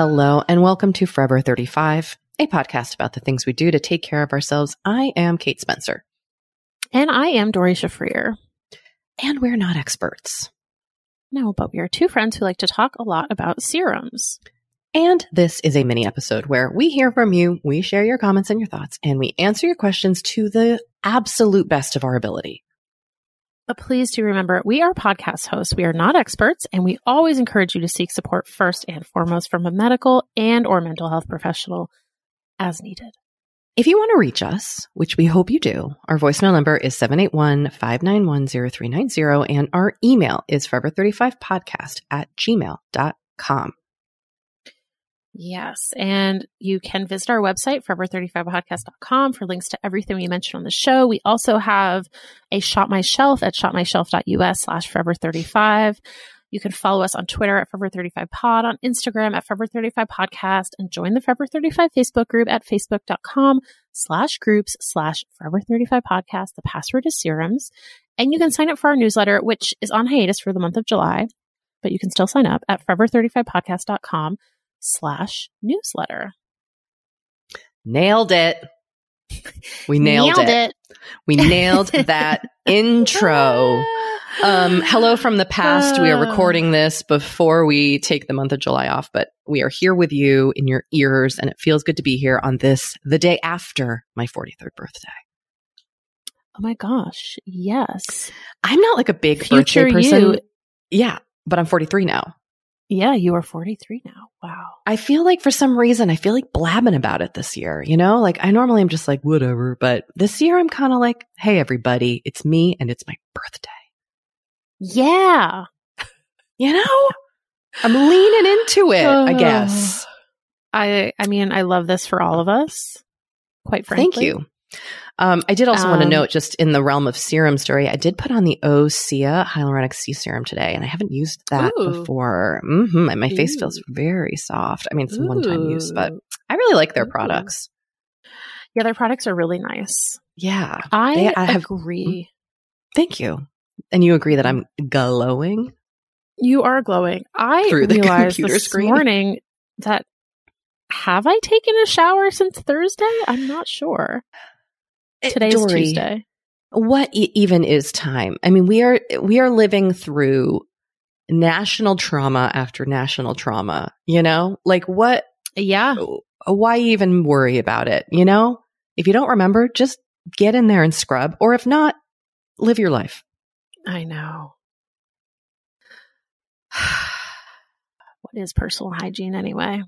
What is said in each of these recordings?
Hello, and welcome to Forever 35, a podcast about the things we do to take care of ourselves. I am Kate Spencer. And I am Doree Shafrir. And we're not experts. No, but we are two friends who like to talk a lot about serums. And this is a mini episode where we hear from you, we share your comments and your thoughts, and we answer your questions to the absolute best of our ability. But please do remember, we are podcast hosts. We are not experts, and we always encourage you to seek support first and foremost from a medical and or mental health professional as needed. If you want to reach us, which we hope you do, our voicemail number is 781-591-0390 and our email is forever35podcast at gmail.com. Yes. And you can visit our website, forever35podcast.com for links to everything we mentioned on the show. We also have a shop my shelf at shopmyshelf.us slash forever35. You can follow us on Twitter at Forever35Pod, on Instagram at Forever35Podcast, and join the Forever35 Facebook group at facebook.com slash groups slash Forever35Podcast. The password is serums. And you can sign up for our newsletter, which is on hiatus for the month of July, but you can still sign up at Forever35Podcast.com slash newsletter. Nailed it. We nailed, nailed it. it. We nailed that intro. Um, hello from the past. We are recording this before we take the month of July off, but we are here with you in your ears, and it feels good to be here on this, the day after my 43rd birthday. Oh my gosh. Yes. I'm not like a big Future birthday person. you. Yeah, but I'm 43 now. Yeah, you are 43 now. Wow. I feel like for some reason, I feel like blabbing about it this year, you know? Like I normally am just like, whatever. But this year I'm kind of like, hey, everybody, it's me and it's my birthday. Yeah. You know? I'm leaning into it, I guess. I I mean, I love this for all of us. Quite frankly. Thank you. Um, I did also want to Um, note, just in the realm of serum story, I did put on the Osea hyaluronic C serum today, and I haven't used that Ooh. before. hmm And my face Ooh. feels very soft. I mean, it's one time use, but I really like their Ooh. products. yeah, their products are really nice. Yeah. I, They- I have- agree. Thank you. And you agree that I'm glowing? You are glowing. I Through the realized computer this screen. morning that have I taken a shower since Thursday? I'm not sure. Today's Doree, Tuesday. What e- even is time? I mean, we are we are living through national trauma after national trauma. You know, like what? Yeah. Why even worry about it? You know, if you don't remember, just get in there and scrub, or if not, live your life. I know. what is personal hygiene anyway?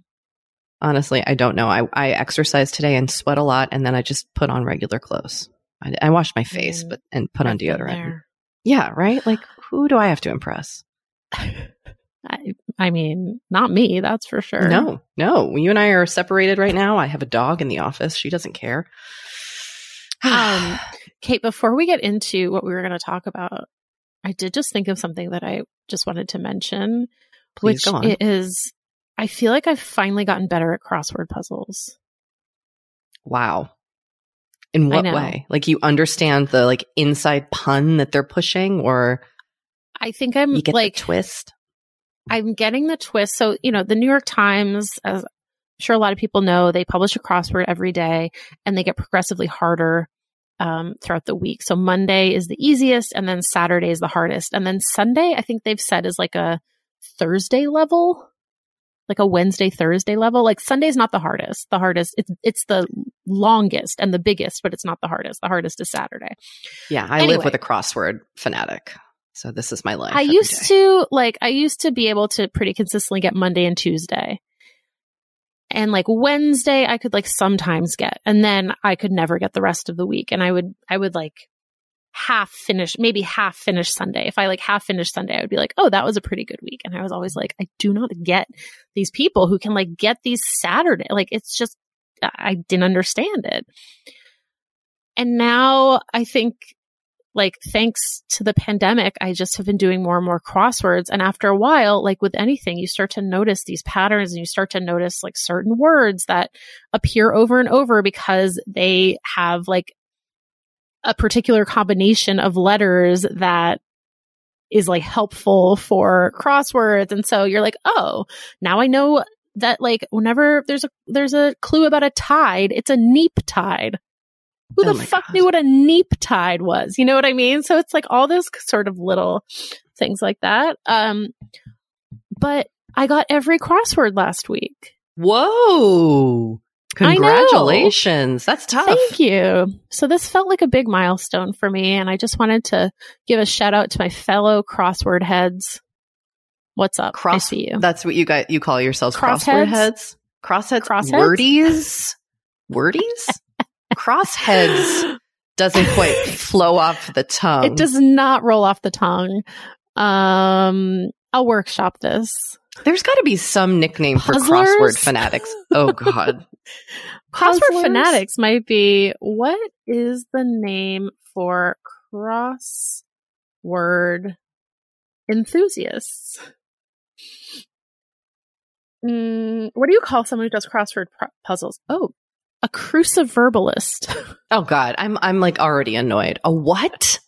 Honestly, I don't know. I I exercise today and sweat a lot, and then I just put on regular clothes. I, I wash my face, Mm, but and put on deodorant. Yeah, right. Like, who do I have to impress? I, I mean, not me, that's for sure. No, no. You and I are separated right now. I have a dog in the office. She doesn't care. Um, Kate, before we get into what we were going to talk about, I did just think of something that I just wanted to mention, Please which go on. is I feel like I've finally gotten better at crossword puzzles. wow. In what way? Like you understand the like inside pun that they're pushing, or I think I'm you get like the twist? I'm getting the twist. So, you know, the New York Times, as I'm sure a lot of people know, they publish a crossword every day and they get progressively harder um, throughout the week. So Monday is the easiest and then Saturday is the hardest. And then Sunday, I think they've said is like a Thursday level, like a Wednesday, Thursday level. Like Sunday's not the hardest. The hardest, it's, it's the longest and the biggest, but it's not the hardest. The hardest is Saturday. Yeah, I live with a crossword fanatic, so this is my life. I used day. to like I used to be able to pretty consistently get Monday and Tuesday. And like Wednesday I could like sometimes get and then I could never get the rest of the week and I would I would like half finished, maybe half finished Sunday. If I like half finished Sunday I would be like, "Oh, that was a pretty good week." And I was always like, I do not get these people who can like get these Saturday. Like it's just I didn't understand it. And now I think like thanks to the pandemic, I just have been doing more and more crosswords. And after a while, like with anything, you start to notice these patterns and you start to notice like certain words that appear over and over because they have like a particular combination of letters that is like helpful for crosswords. And so you're like, oh, now I know that like whenever there's a there's a clue about a tide, it's a neap tide. Who Oh the fuck God. knew what a neap tide was? You know what I mean? So it's like all those sort of little things like that. Um, but I got every crossword last week. Whoa! Congratulations. That's tough. Thank you. So this felt like a big milestone for me, and I just wanted to give a shout out to my fellow crossword heads. What's up? Cross. you. That's what you got. You call yourselves crossword heads. Crossheads. Crossheads? Wordies. Wordies. Crossheads doesn't quite flow off the tongue. It does not roll off the tongue. Um, I'll workshop this. There's got to be some nickname for crossword fanatics. Oh God. Crossword Puzzlers? fanatics might be what is the name for crossword enthusiasts? Mm, what do you call someone who does crossword pu- puzzles? Oh, a cruciverbalist. Oh God. I'm I'm like already annoyed. A what?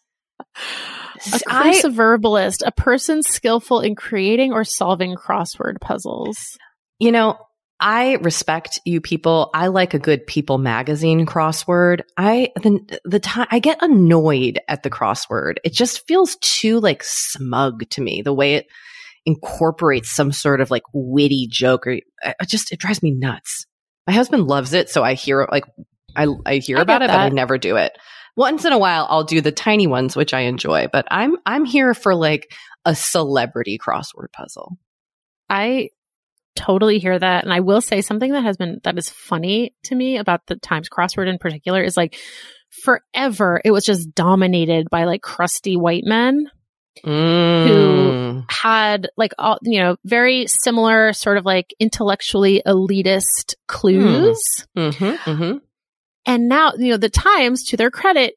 a I- cruciverbalist, a verbalist, a person skillful in creating or solving crossword puzzles. You know, I respect you people. I like a good People magazine crossword. I the the time I get annoyed at the crossword. It just feels too like smug to me. The way it incorporates some sort of like witty joke or I- I just it drives me nuts. My husband loves it, so I hear like I I hear I about it, but I never do it. Once in a while, I'll do the tiny ones, which I enjoy. But I'm I'm here for like a celebrity crossword puzzle. I totally hear that. And I will say something that has been, that is funny to me about the Times crossword in particular is like forever it was just dominated by like crusty white men Mm. had like all, you know, very similar sort of like intellectually elitist clues. Mm-hmm, mm-hmm. And now, you know, the Times, to their credit,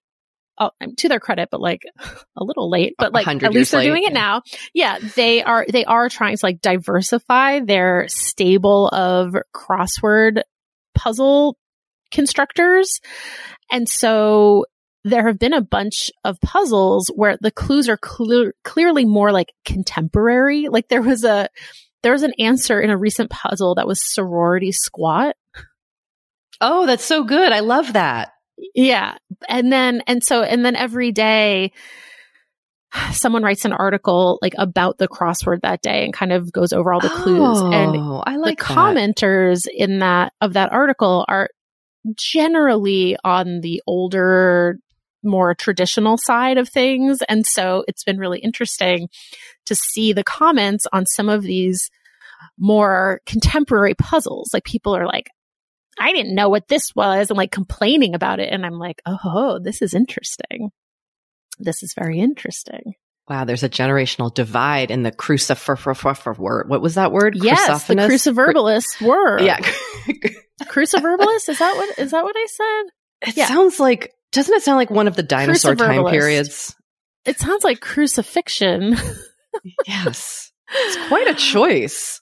oh, to their credit, but like a little late, but like at least they're late, doing it now. Yeah, they are they are trying to like diversify their stable of crossword puzzle constructors. And so there have been a bunch of puzzles where the clues are clear, clearly more like contemporary. Like there was a there was an answer in a recent puzzle that was sorority squat. Oh, that's so good. I love that. Yeah. And then, and so, and then every day, someone writes an article like about the crossword that day and kind of goes over all the clues. Oh, and I like the commenters in that of that article are generally on the older, more traditional side of things. And so it's been really interesting to see the comments on some of these more contemporary puzzles. Like people are like, I didn't know what this was and like complaining about it. And I'm like, oh, this is interesting. This is very interesting. Wow, there's a generational divide in the crucifer word. What was that word? Yes, the cruciverbalist Cru- word. Yeah. cruciverbalist? Is that what is that what I said? It yeah. sounds like doesn't it sound like one of the dinosaur time periods? It sounds like crucifixion. yes. It's quite a choice.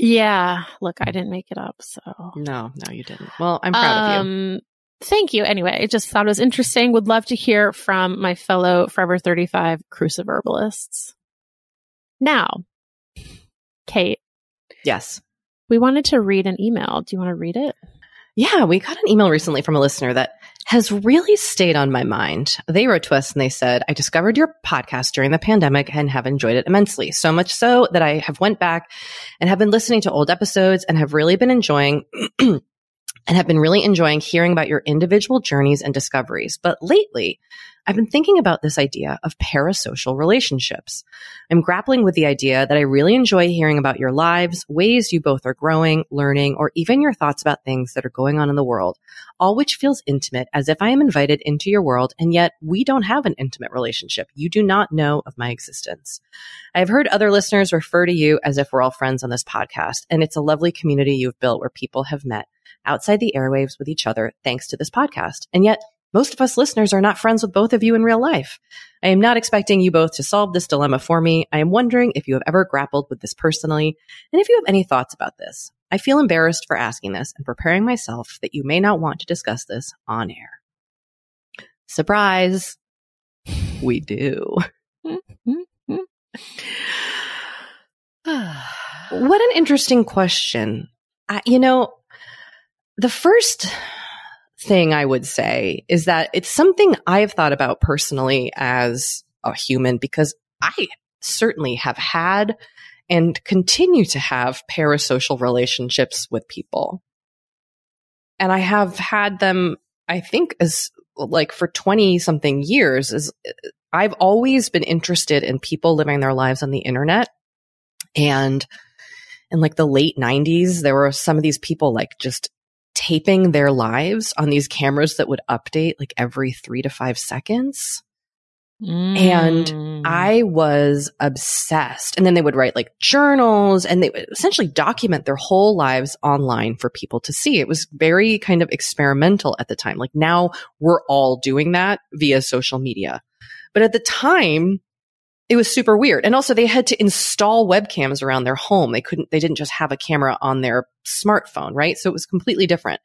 Yeah. Look, I didn't make it up. So no, no, you didn't. Well, I'm proud um, of you. Um, thank you. Anyway, I just thought it was interesting. Would love to hear from my fellow Forever 35 cruciverbalists. Now, Kate. Yes. We wanted to read an email. Do you want to read it? Yeah, we got an email recently from a listener that has really stayed on my mind. They wrote to us and they said, I discovered your podcast during the pandemic and have enjoyed it immensely. So much so that I have went back and have been listening to old episodes and have really been enjoying and have been really enjoying hearing about your individual journeys and discoveries. But lately, I've been thinking about this idea of parasocial relationships. I'm grappling with the idea that I really enjoy hearing about your lives, ways you both are growing, learning, or even your thoughts about things that are going on in the world, all which feels intimate as if I am invited into your world, and yet we don't have an intimate relationship. You do not know of my existence. I have heard other listeners refer to you as if we're all friends on this podcast, and it's a lovely community you've built where people have met outside the airwaves with each other thanks to this podcast. And yet most of us listeners are not friends with both of you in real life. I am not expecting you both to solve this dilemma for me. I am wondering if you have ever grappled with this personally and if you have any thoughts about this. I feel embarrassed for asking this and preparing myself that you may not want to discuss this on air. Surprise. We do. what an interesting question. I, you know, the first thing I would say is that it's something I've thought about personally as a human because I certainly have had and continue to have parasocial relationships with people. And I have had them, I think, as like for 20 something years is I've always been interested in people living their lives on the internet. And in like the late 90s, there were some of these people like just taping their lives on these cameras that would update like every three to five seconds. Mm. And I was obsessed. And then they would write like journals and they would essentially document their whole lives online for people to see. It was very kind of experimental at the time. Like now we're all doing that via social media. But at the time, it was super weird. And also they had to install webcams around their home. They couldn't, they didn't just have a camera on their smartphone, right? So it was completely different.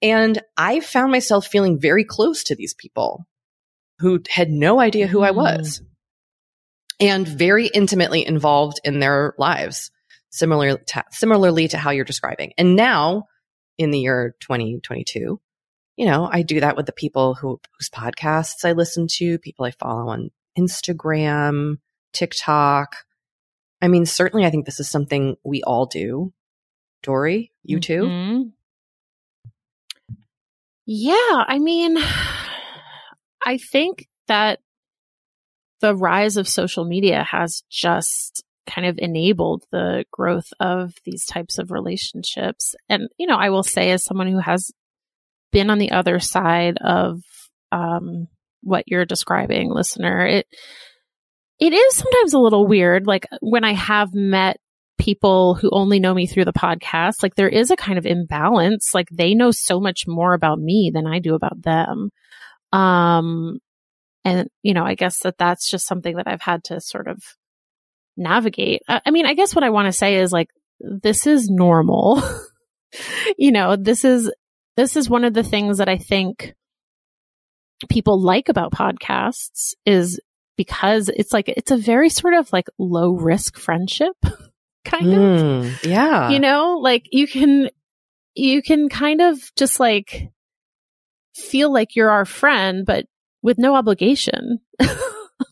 And I found myself feeling very close to these people who had no idea who I mm. was and very intimately involved in their lives, similar to, similarly to how you're describing. And now in the year 2022, you know, I do that with the people who, whose podcasts I listen to, people I follow on Instagram, TikTok. I mean, certainly I think this is something we all do. Doree, you too? Mm-hmm. Yeah, I mean, I think that the rise of social media has just kind of enabled the growth of these types of relationships. And, you know, I will say as someone who has been on the other side of um, what you're describing, listener. It it is sometimes a little weird. Like when I have met people who only know me through the podcast, like there is a kind of imbalance. Like they know so much more about me than I do about them. Um, and you know, I guess that that's just something that I've had to sort of navigate. I, I mean, I guess what I want to say is like, this is normal. you know, this is, this is one of the things that I think people like about podcasts is because it's like, it's a very sort of like low risk friendship kind mm, of. Yeah. You know, like you can, you can kind of just like feel like you're our friend, but with no obligation.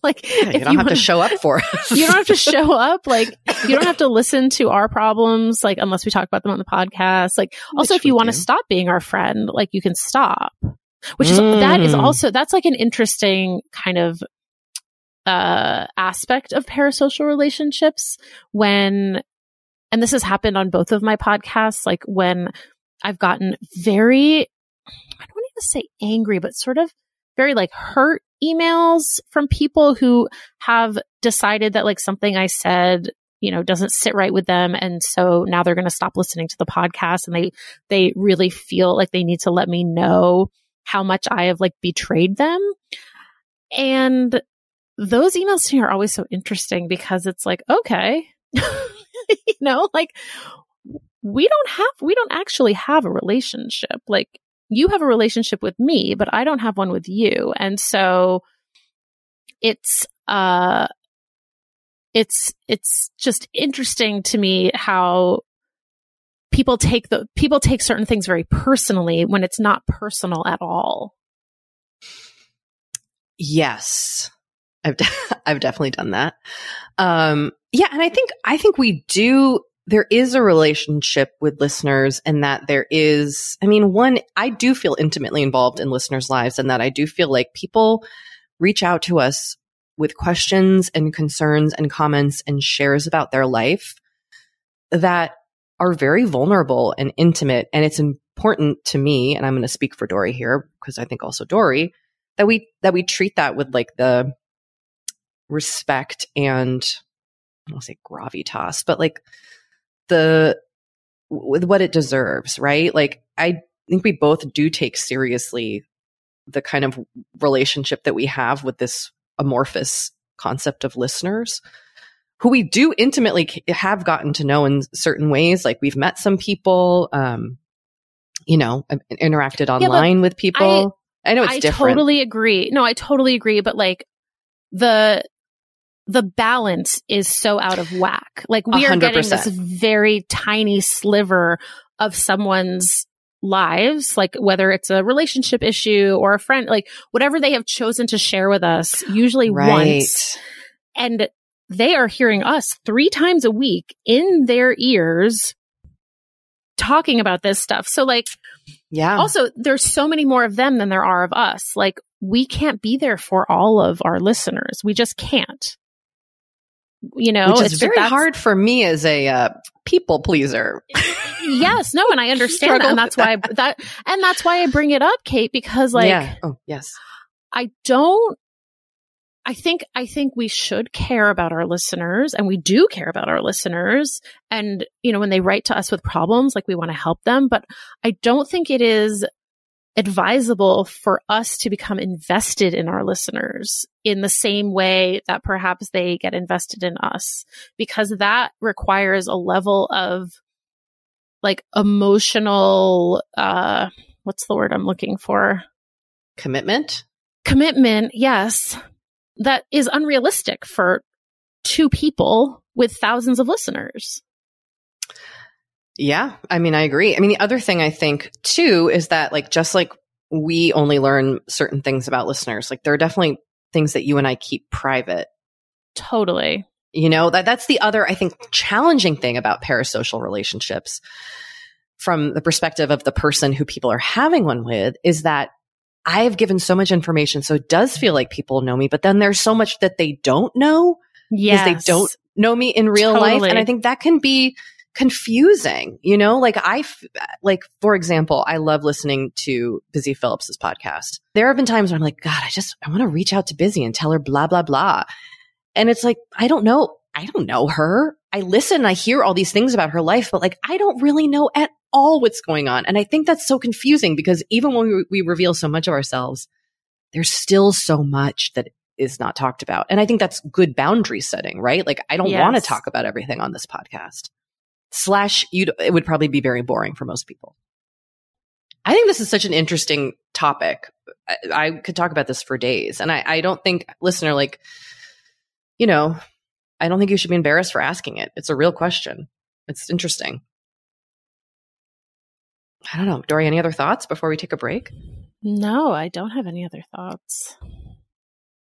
like yeah, you don't you have to show up for us. you don't have to show up. Like you don't have to listen to our problems, like unless we talk about them on the podcast. Like also, Which if you want to stop being our friend, like you can stop. Which is mm. that is mm. also that's like an interesting kind of uh aspect of parasocial relationships when and this has happened on both of my podcasts like when I've gotten very I don't want to even say angry but sort of very like hurt emails from people who have decided that like something I said you know doesn't sit right with them and so now they're going to stop listening to the podcast and they they really feel like they need to let me know how much I have like betrayed them and those emails to me are always so interesting because it's like okay you know like we don't have we don't actually have a relationship like you have a relationship with me, but I don't have one with you. And so it's, uh, it's, it's just interesting to me how people take the, people take certain things very personally when it's not personal at all. Yes. I've, de- I've definitely done that. Um, yeah. And I think, I think we do there is a relationship with listeners and that there is, I mean, one, I do feel intimately involved in listeners' lives and that I do feel like people reach out to us with questions and concerns and comments and shares about their life that are very vulnerable and intimate. And it's important to me, and I'm going to speak for Doree here because I think also Doree that we, that we treat that with like the respect and I don't say gravitas, but like the with what it deserves, right? Like I think we both do take seriously the kind of relationship that we have with this amorphous concept of listeners who we do intimately have gotten to know in certain ways like we've met some people um you know interacted online yeah, with people I, I, know it's I different. totally agree no i totally agree but like the the balance is so out of whack. Like we 100%. are getting this very tiny sliver of someone's lives, like whether it's a relationship issue or a friend, like whatever they have chosen to share with us, usually right. once. And they are hearing us three times a week in their ears talking about this stuff. So like, yeah. Also, there's so many more of them than there are of us. Like, we can't be there for all of our listeners. We just can't you know, which is very hard for me as a uh, people pleaser. yes, no, and I understand that, and that's why I, that, and that's why I bring it up, Kate, because like, yeah. oh yes, I don't. I think I think we should care about our listeners and we do care about our listeners and you know when they write to us with problems like we want to help them but I don't think it is advisable for us to become invested in our listeners in the same way that perhaps they get invested in us, because that requires a level of like emotional, uh, what's the word I'm looking for? Commitment? Commitment, yes. That is unrealistic for two people with thousands of listeners. Yeah. I mean, I agree. I mean, the other thing I think too is that like, just like we only learn certain things about listeners, like there are definitely things that you and I keep private. Totally. You know, that that's the other, I think, challenging thing about parasocial relationships from the perspective of the person who people are having one with is that I've given so much information. So it does feel like people know me, but then there's so much that they don't know. Yes. Because they don't know me in real totally. life. And I think that can be confusing, you know, like I, like, for example, I love listening to Busy Phillips's podcast. There have been times where I'm like, God, I just, I want to reach out to Busy and tell her blah, blah, blah. And it's like, I don't know. I don't know her. I listen, I hear all these things about her life, but like, I don't really know at all what's going on. And I think that's so confusing because even when we, we reveal so much of ourselves, there's still so much that is not talked about. And I think that's good boundary setting, right? Like, I don't Yes. want to talk about everything on this podcast. Slash, you it would probably be very boring for most people. I think this is such an interesting topic. I, I could talk about this for days. And I, I don't think, listener, like, you know, I don't think you should be embarrassed for asking it. It's a real question. It's interesting. I don't know. Doree, any other thoughts before we take a break? No, I don't have any other thoughts.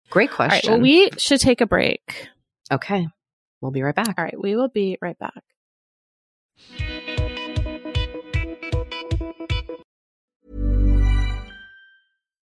Great All right. question. Well, we should take a break. okay. We'll be right back. All right. We will be right back.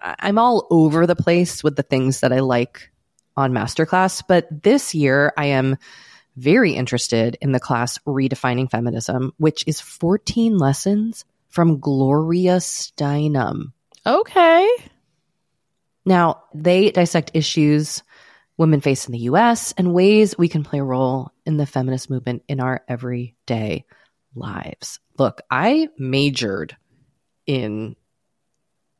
I'm all over the place with the things that I like on Masterclass, but this year I am very interested in the class Redefining Feminism, which is 14 lessons from Gloria Steinem. Okay. Now, they dissect issues women face in the US and ways we can play a role in the feminist movement in our everyday lives. Look, I majored in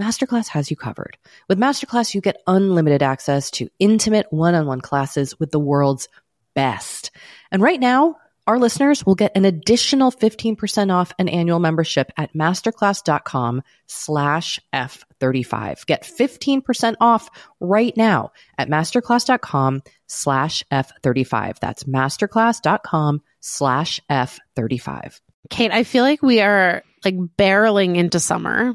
Masterclass has you covered. With Masterclass, you get unlimited access to intimate one on one classes with the world's best. And right now, our listeners will get an additional 15% off an annual membership at masterclass.com slash F35. Get 15% off right now at masterclass.com slash F35. That's masterclass.com slash F35. Kate, I feel like we are like barreling into summer.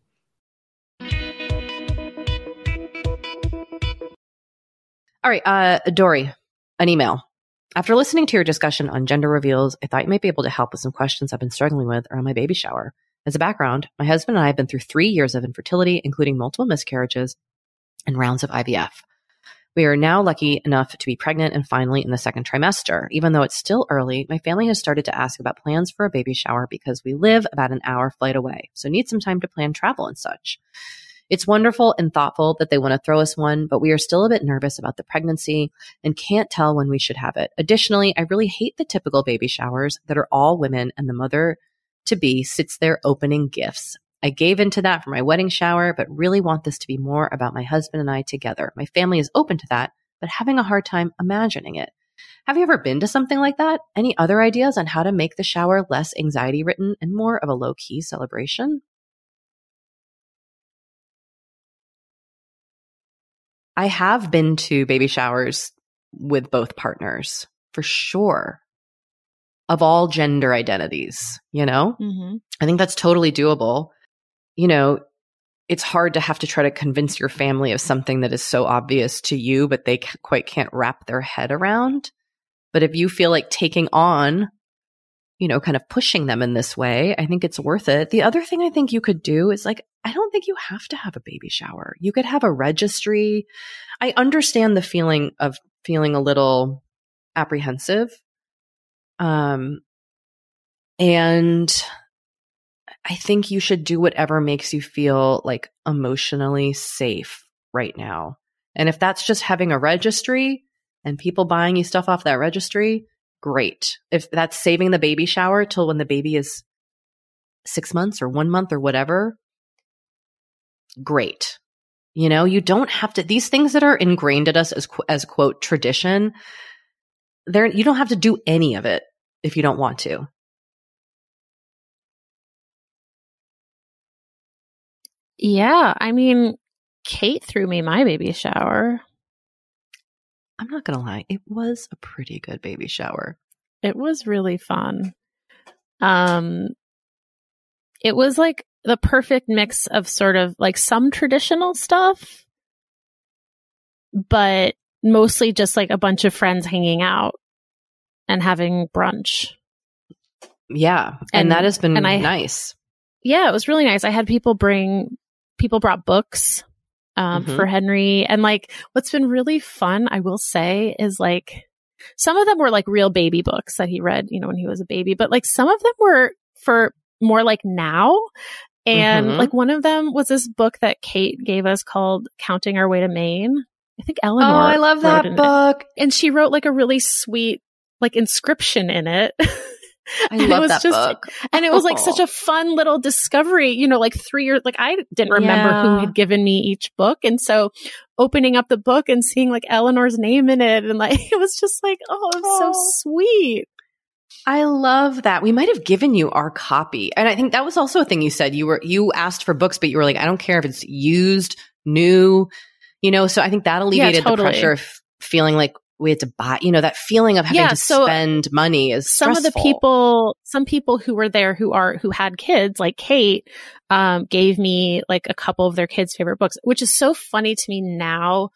All right, uh, Doree, an email. After listening to your discussion on gender reveals, I thought you might be able to help with some questions I've been struggling with around my baby shower. As a background, my husband and I have been through three years of infertility, including multiple miscarriages and rounds of IVF. We are now lucky enough to be pregnant and finally in the second trimester. Even though it's still early, my family has started to ask about plans for a baby shower because we live about an hour flight away, so need some time to plan travel and such. It's wonderful and thoughtful that they want to throw us one, but we are still a bit nervous about the pregnancy and can't tell when we should have it. Additionally, I really hate the typical baby showers that are all women and the mother to be sits there opening gifts. I gave into that for my wedding shower, but really want this to be more about my husband and I together. My family is open to that, but having a hard time imagining it. Have you ever been to something like that? Any other ideas on how to make the shower less anxiety ridden and more of a low key celebration? I have been to baby showers with both partners for sure of all gender identities, you know? Mm-hmm. I think that's totally doable. You know, it's hard to have to try to convince your family of something that is so obvious to you, but they c- quite can't wrap their head around. But if you feel like taking on, you know, kind of pushing them in this way, I think it's worth it. The other thing I think you could do is like, I don't think you have to have a baby shower. You could have a registry. I understand the feeling of feeling a little apprehensive. Um, and I think you should do whatever makes you feel like emotionally safe right now. And if that's just having a registry and people buying you stuff off that registry, great. If that's saving the baby shower till when the baby is six months or one month or whatever, great. You know, you don't have to, these things that are ingrained at us as, as quote, tradition, there, you don't have to do any of it if you don't want to. Yeah. I mean, Kate threw me my baby shower. I'm not going to lie. It was a pretty good baby shower. It was really fun. Um, it was like the perfect mix of sort of like some traditional stuff, but mostly just like a bunch of friends hanging out and having brunch. Yeah. And, and that has been and I, nice. Yeah, it was really nice. I had people bring, people brought books um, mm-hmm. for Henry. And like, what's been really fun, I will say, is like, some of them were like real baby books that he read, you know, when he was a baby, but like some of them were for more like now. And mm-hmm. like one of them was this book that Kate gave us called Counting Our Way to Maine. I think Eleanor. Oh, I love that book. It. And she wrote like a really sweet like inscription in it. I love that just, book. And it was like such a fun little discovery, you know, like three years, like I didn't remember yeah. who had given me each book. And so opening up the book and seeing like Eleanor's name in it and like, it was just like, oh, it was oh. so sweet. I love that. We might have given you our copy. And I think that was also a thing you said. You were, you asked for books, but you were like, I don't care if it's used, new, you know, so I think that alleviated yeah, totally. the pressure of feeling like we had to buy, you know, that feeling of having yeah, to so spend money is some stressful. of the people, some people who were there who are, who had kids like Kate, um, gave me like a couple of their kids' favorite books, which is so funny to me now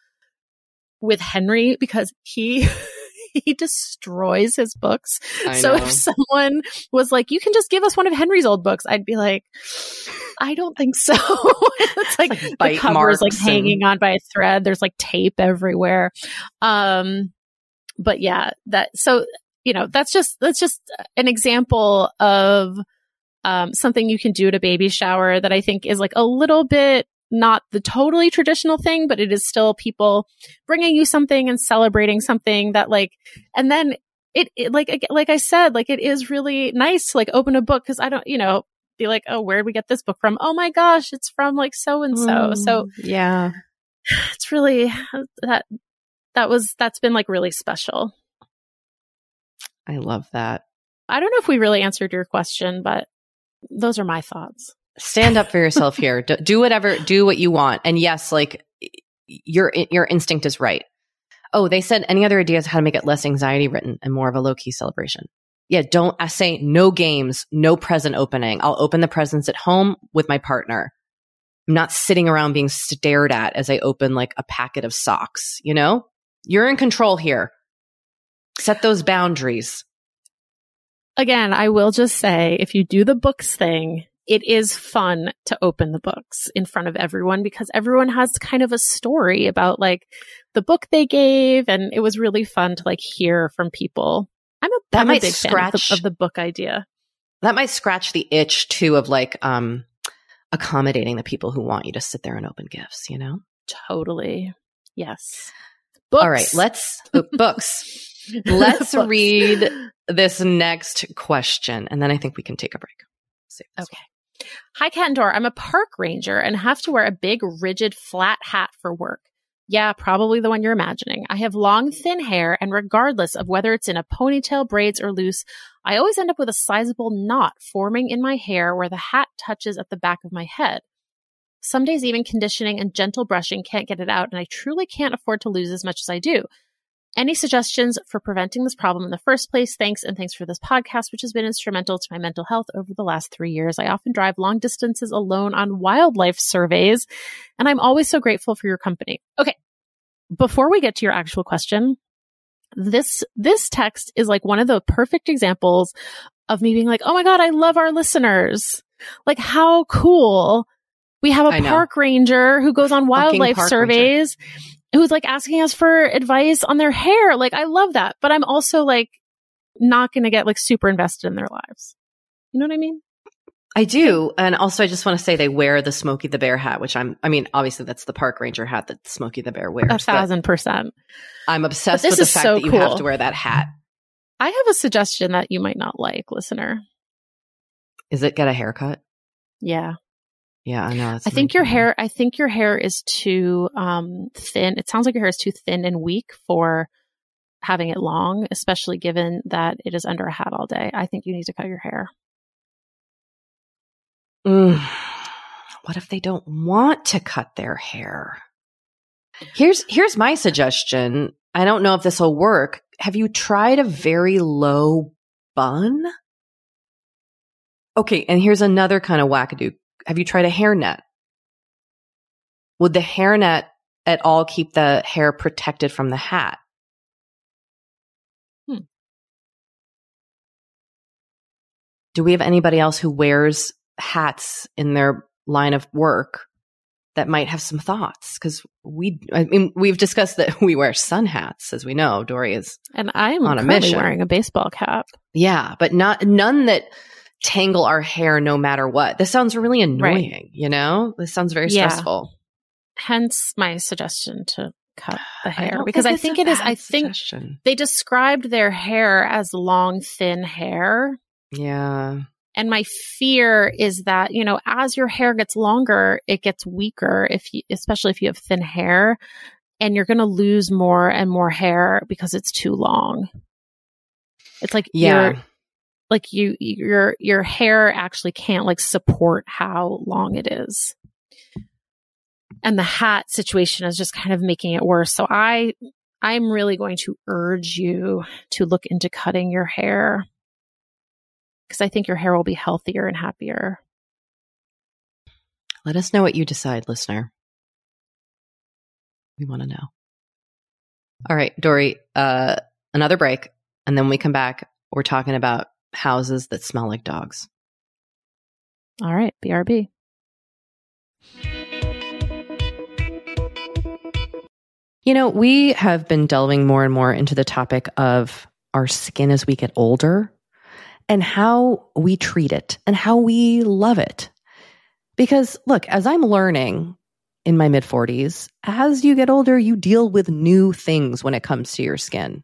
with Henry because he, he destroys his books. I so know. if someone was like, you can just give us one of Henry's old books, I'd be like, I don't think so. it's like, it's like the cover is like and... hanging on by a thread. There's like tape everywhere. Um, but yeah, that, so, you know, that's just, that's just an example of, um, something you can do at a baby shower that I think is like a little bit not the totally traditional thing, but it is still people bringing you something and celebrating something that like, and then it, it like, like I said, like it is really nice to like open a book. Cause I don't, you know, be like, oh, where did we get this book from? Oh my gosh, it's from like so and so. So yeah, it's really that that was that's been like really special. I love that. I don't know if we really answered your question, but those are my thoughts. Stand up for yourself here. Do, do whatever, do what you want. And yes, like your your instinct is right. Oh, they said any other ideas how to make it less anxiety written and more of a low key celebration. Yeah, don't I say no games, no present opening. I'll open the presents at home with my partner. I'm not sitting around being stared at as I open like a packet of socks, you know? You're in control here. Set those boundaries. Again, I will just say if you do the books thing, it is fun to open the books in front of everyone because everyone has kind of a story about like the book they gave and it was really fun to like hear from people. I'm a, that I'm might a big scratch, fan of the, of the book idea. That might scratch the itch too of like um accommodating the people who want you to sit there and open gifts, you know? Totally. Yes. Books. All right, let's oh, books. Let's books. read this next question and then I think we can take a break. Okay. Hi, Kat and Dor. I'm a park ranger and have to wear a big, rigid, flat hat for work. Yeah, probably the one you're imagining. I have long, thin hair, and regardless of whether it's in a ponytail, braids, or loose, I always end up with a sizable knot forming in my hair where the hat touches at the back of my head. Some days, even conditioning and gentle brushing can't get it out, and I truly can't afford to lose as much as I do. Any suggestions for preventing this problem in the first place? Thanks. And thanks for this podcast, which has been instrumental to my mental health over the last three years. I often drive long distances alone on wildlife surveys, and I'm always so grateful for your company. Okay. Before we get to your actual question, this, this text is like one of the perfect examples of me being like, Oh my God, I love our listeners. Like how cool. We have a park ranger who goes on wildlife surveys ranger who's like asking us for advice on their hair. Like, I love that. But I'm also like not going to get like super invested in their lives. You know what I mean? I do. And also, I just want to say they wear the Smokey the Bear hat, which I'm, I mean, obviously that's the park ranger hat that Smokey the Bear wears. A thousand percent. I'm obsessed with the fact so that you cool. have to wear that hat. I have a suggestion that you might not like, listener. Is it get a haircut? Yeah. Yeah, I know. I think your hair, I think your hair is too um, thin. It sounds like your hair is too thin and weak for having it long, especially given that it is under a hat all day. I think you need to cut your hair. Mm. What if they don't want to cut their hair? Here's here's my suggestion. I don't know if this will work. Have you tried a very low bun? Okay, and here's another kind of wackadoo. Have you tried a hairnet? Would the hairnet at all keep the hair protected from the hat? Hmm. Do we have anybody else who wears hats in their line of work that might have some thoughts because we I mean we've discussed that we wear sun hats as we know Doree is and I'm on a mission. wearing a baseball cap. yeah but not none that tangle our hair no matter what this sounds really annoying you know this sounds very Yeah. stressful Hence my suggestion to cut the hair don't because I think it is. I think suggestion. they described their hair as long, thin hair. yeah And my fear is that, you know, as your hair gets longer, it gets weaker if you, especially if you have thin hair and you're going to lose more and more hair because it's too long. It's like yeah like you your your hair actually can't like support how long it is. And the hat situation is just kind of making it worse. So I I'm really going to urge you to look into cutting your hair because I think your hair will be healthier and happier. let us know what you decide listener we want to know all right Doree uh another break and then we come back we're talking about houses that smell like dogs All right, BRB. You know, we have been delving more and more into the topic of our skin as we get older and how we treat it and how we love it. Because look, as I'm learning in my mid 40s, as you get older, you deal with new things when it comes to your skin.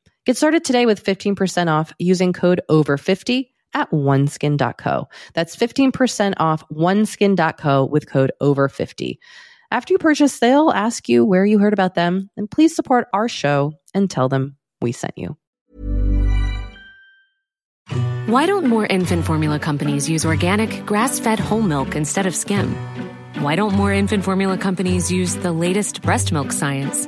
Get started today with 15% off using code OVER50 at oneskin.co. That's 15% off oneskin.co with code OVER50. After you purchase, they'll ask you where you heard about them, and please support our show and tell them we sent you. Why don't more infant formula companies use organic, grass fed whole milk instead of skim? Why don't more infant formula companies use the latest breast milk science?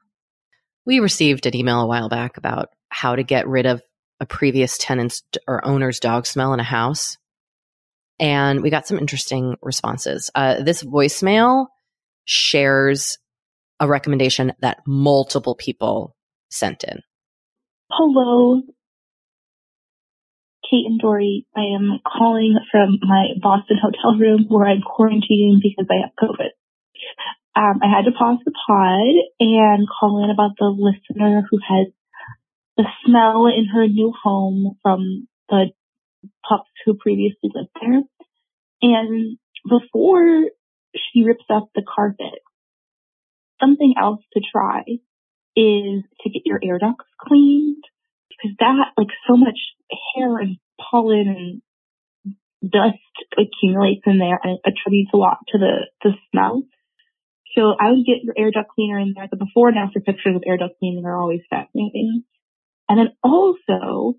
We received an email a while back about how to get rid of a previous tenant's or owner's dog smell in a house. And we got some interesting responses. Uh, this voicemail shares a recommendation that multiple people sent in. Hello, Kate and Doree. I am calling from my Boston hotel room where I'm quarantining because I have COVID. Um, I had to pause the pod and call in about the listener who has the smell in her new home from the pups who previously lived there. And before she rips up the carpet, something else to try is to get your air ducts cleaned because that, like so much hair and pollen and dust accumulates in there and attributes a lot to the, the smell. So I would get your air duct cleaner in there. The before and after pictures of air duct cleaning are always fascinating. And then also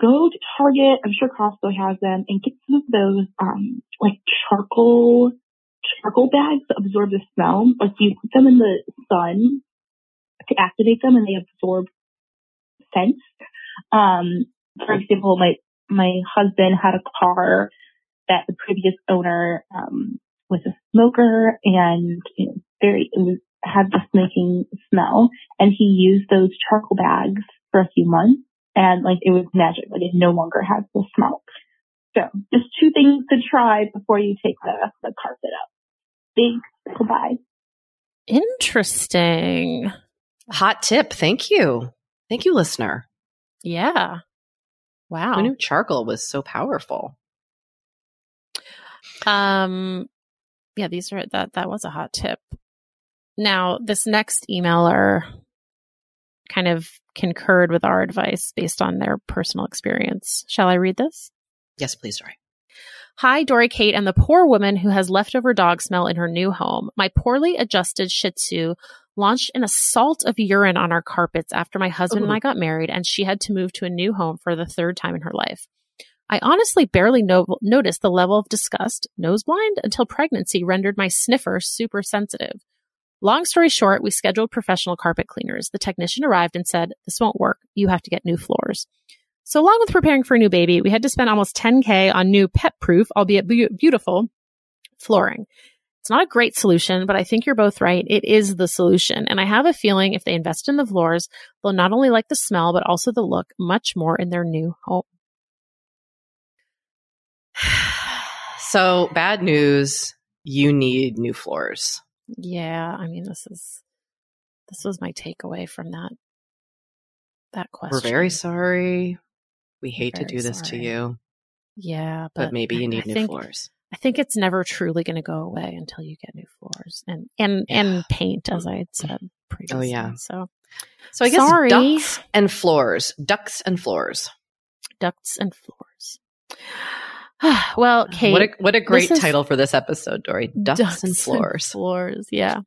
go to Target, I'm sure Costco has them, and get some of those um like charcoal charcoal bags that absorb the smell. Like you put them in the sun to activate them and they absorb scents. Um, for example, my my husband had a car that the previous owner um, was a smoker and you know, very had the smoking smell, and he used those charcoal bags for a few months, and like it was magic. Like it no longer has the smell. So just two things to try before you take the, the carpet up. Thanks. Goodbye. Interesting. Hot tip. Thank you. Thank you, listener. Yeah. Wow. Who knew charcoal was so powerful? Um, yeah, these are that that was a hot tip. Now, this next emailer kind of concurred with our advice based on their personal experience. Shall I read this? Yes, please, Doree. Hi, Doree Kate and the poor woman who has leftover dog smell in her new home. My poorly adjusted Shih Tzu launched an assault of urine on our carpets after my husband Ooh. and I got married, and she had to move to a new home for the third time in her life. I honestly barely no- noticed the level of disgust, nose blind, until pregnancy rendered my sniffer super sensitive. Long story short, we scheduled professional carpet cleaners. The technician arrived and said, This won't work. You have to get new floors. So, along with preparing for a new baby, we had to spend almost 10K on new pet proof, albeit be- beautiful, flooring. It's not a great solution, but I think you're both right. It is the solution. And I have a feeling if they invest in the floors, they'll not only like the smell, but also the look much more in their new home. so, bad news you need new floors. Yeah, I mean this is this was my takeaway from that that question. We're very sorry. We hate to do this sorry. to you. Yeah, but, but maybe you need I new think, floors. I think it's never truly going to go away until you get new floors and and yeah. and paint, as I had said oh, previously. Oh yeah. So, so I guess sorry. ducts and floors, ducts and floors, ducts and floors. well, Kate, what a what a great title for this episode, Doree. Ducts, ducts and floors. And floors, yeah.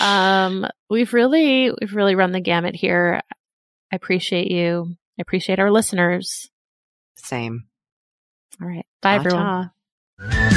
Um, we've really we've really run the gamut here. I appreciate you. I appreciate our listeners. Same. All right. Bye, Ta-ta. everyone.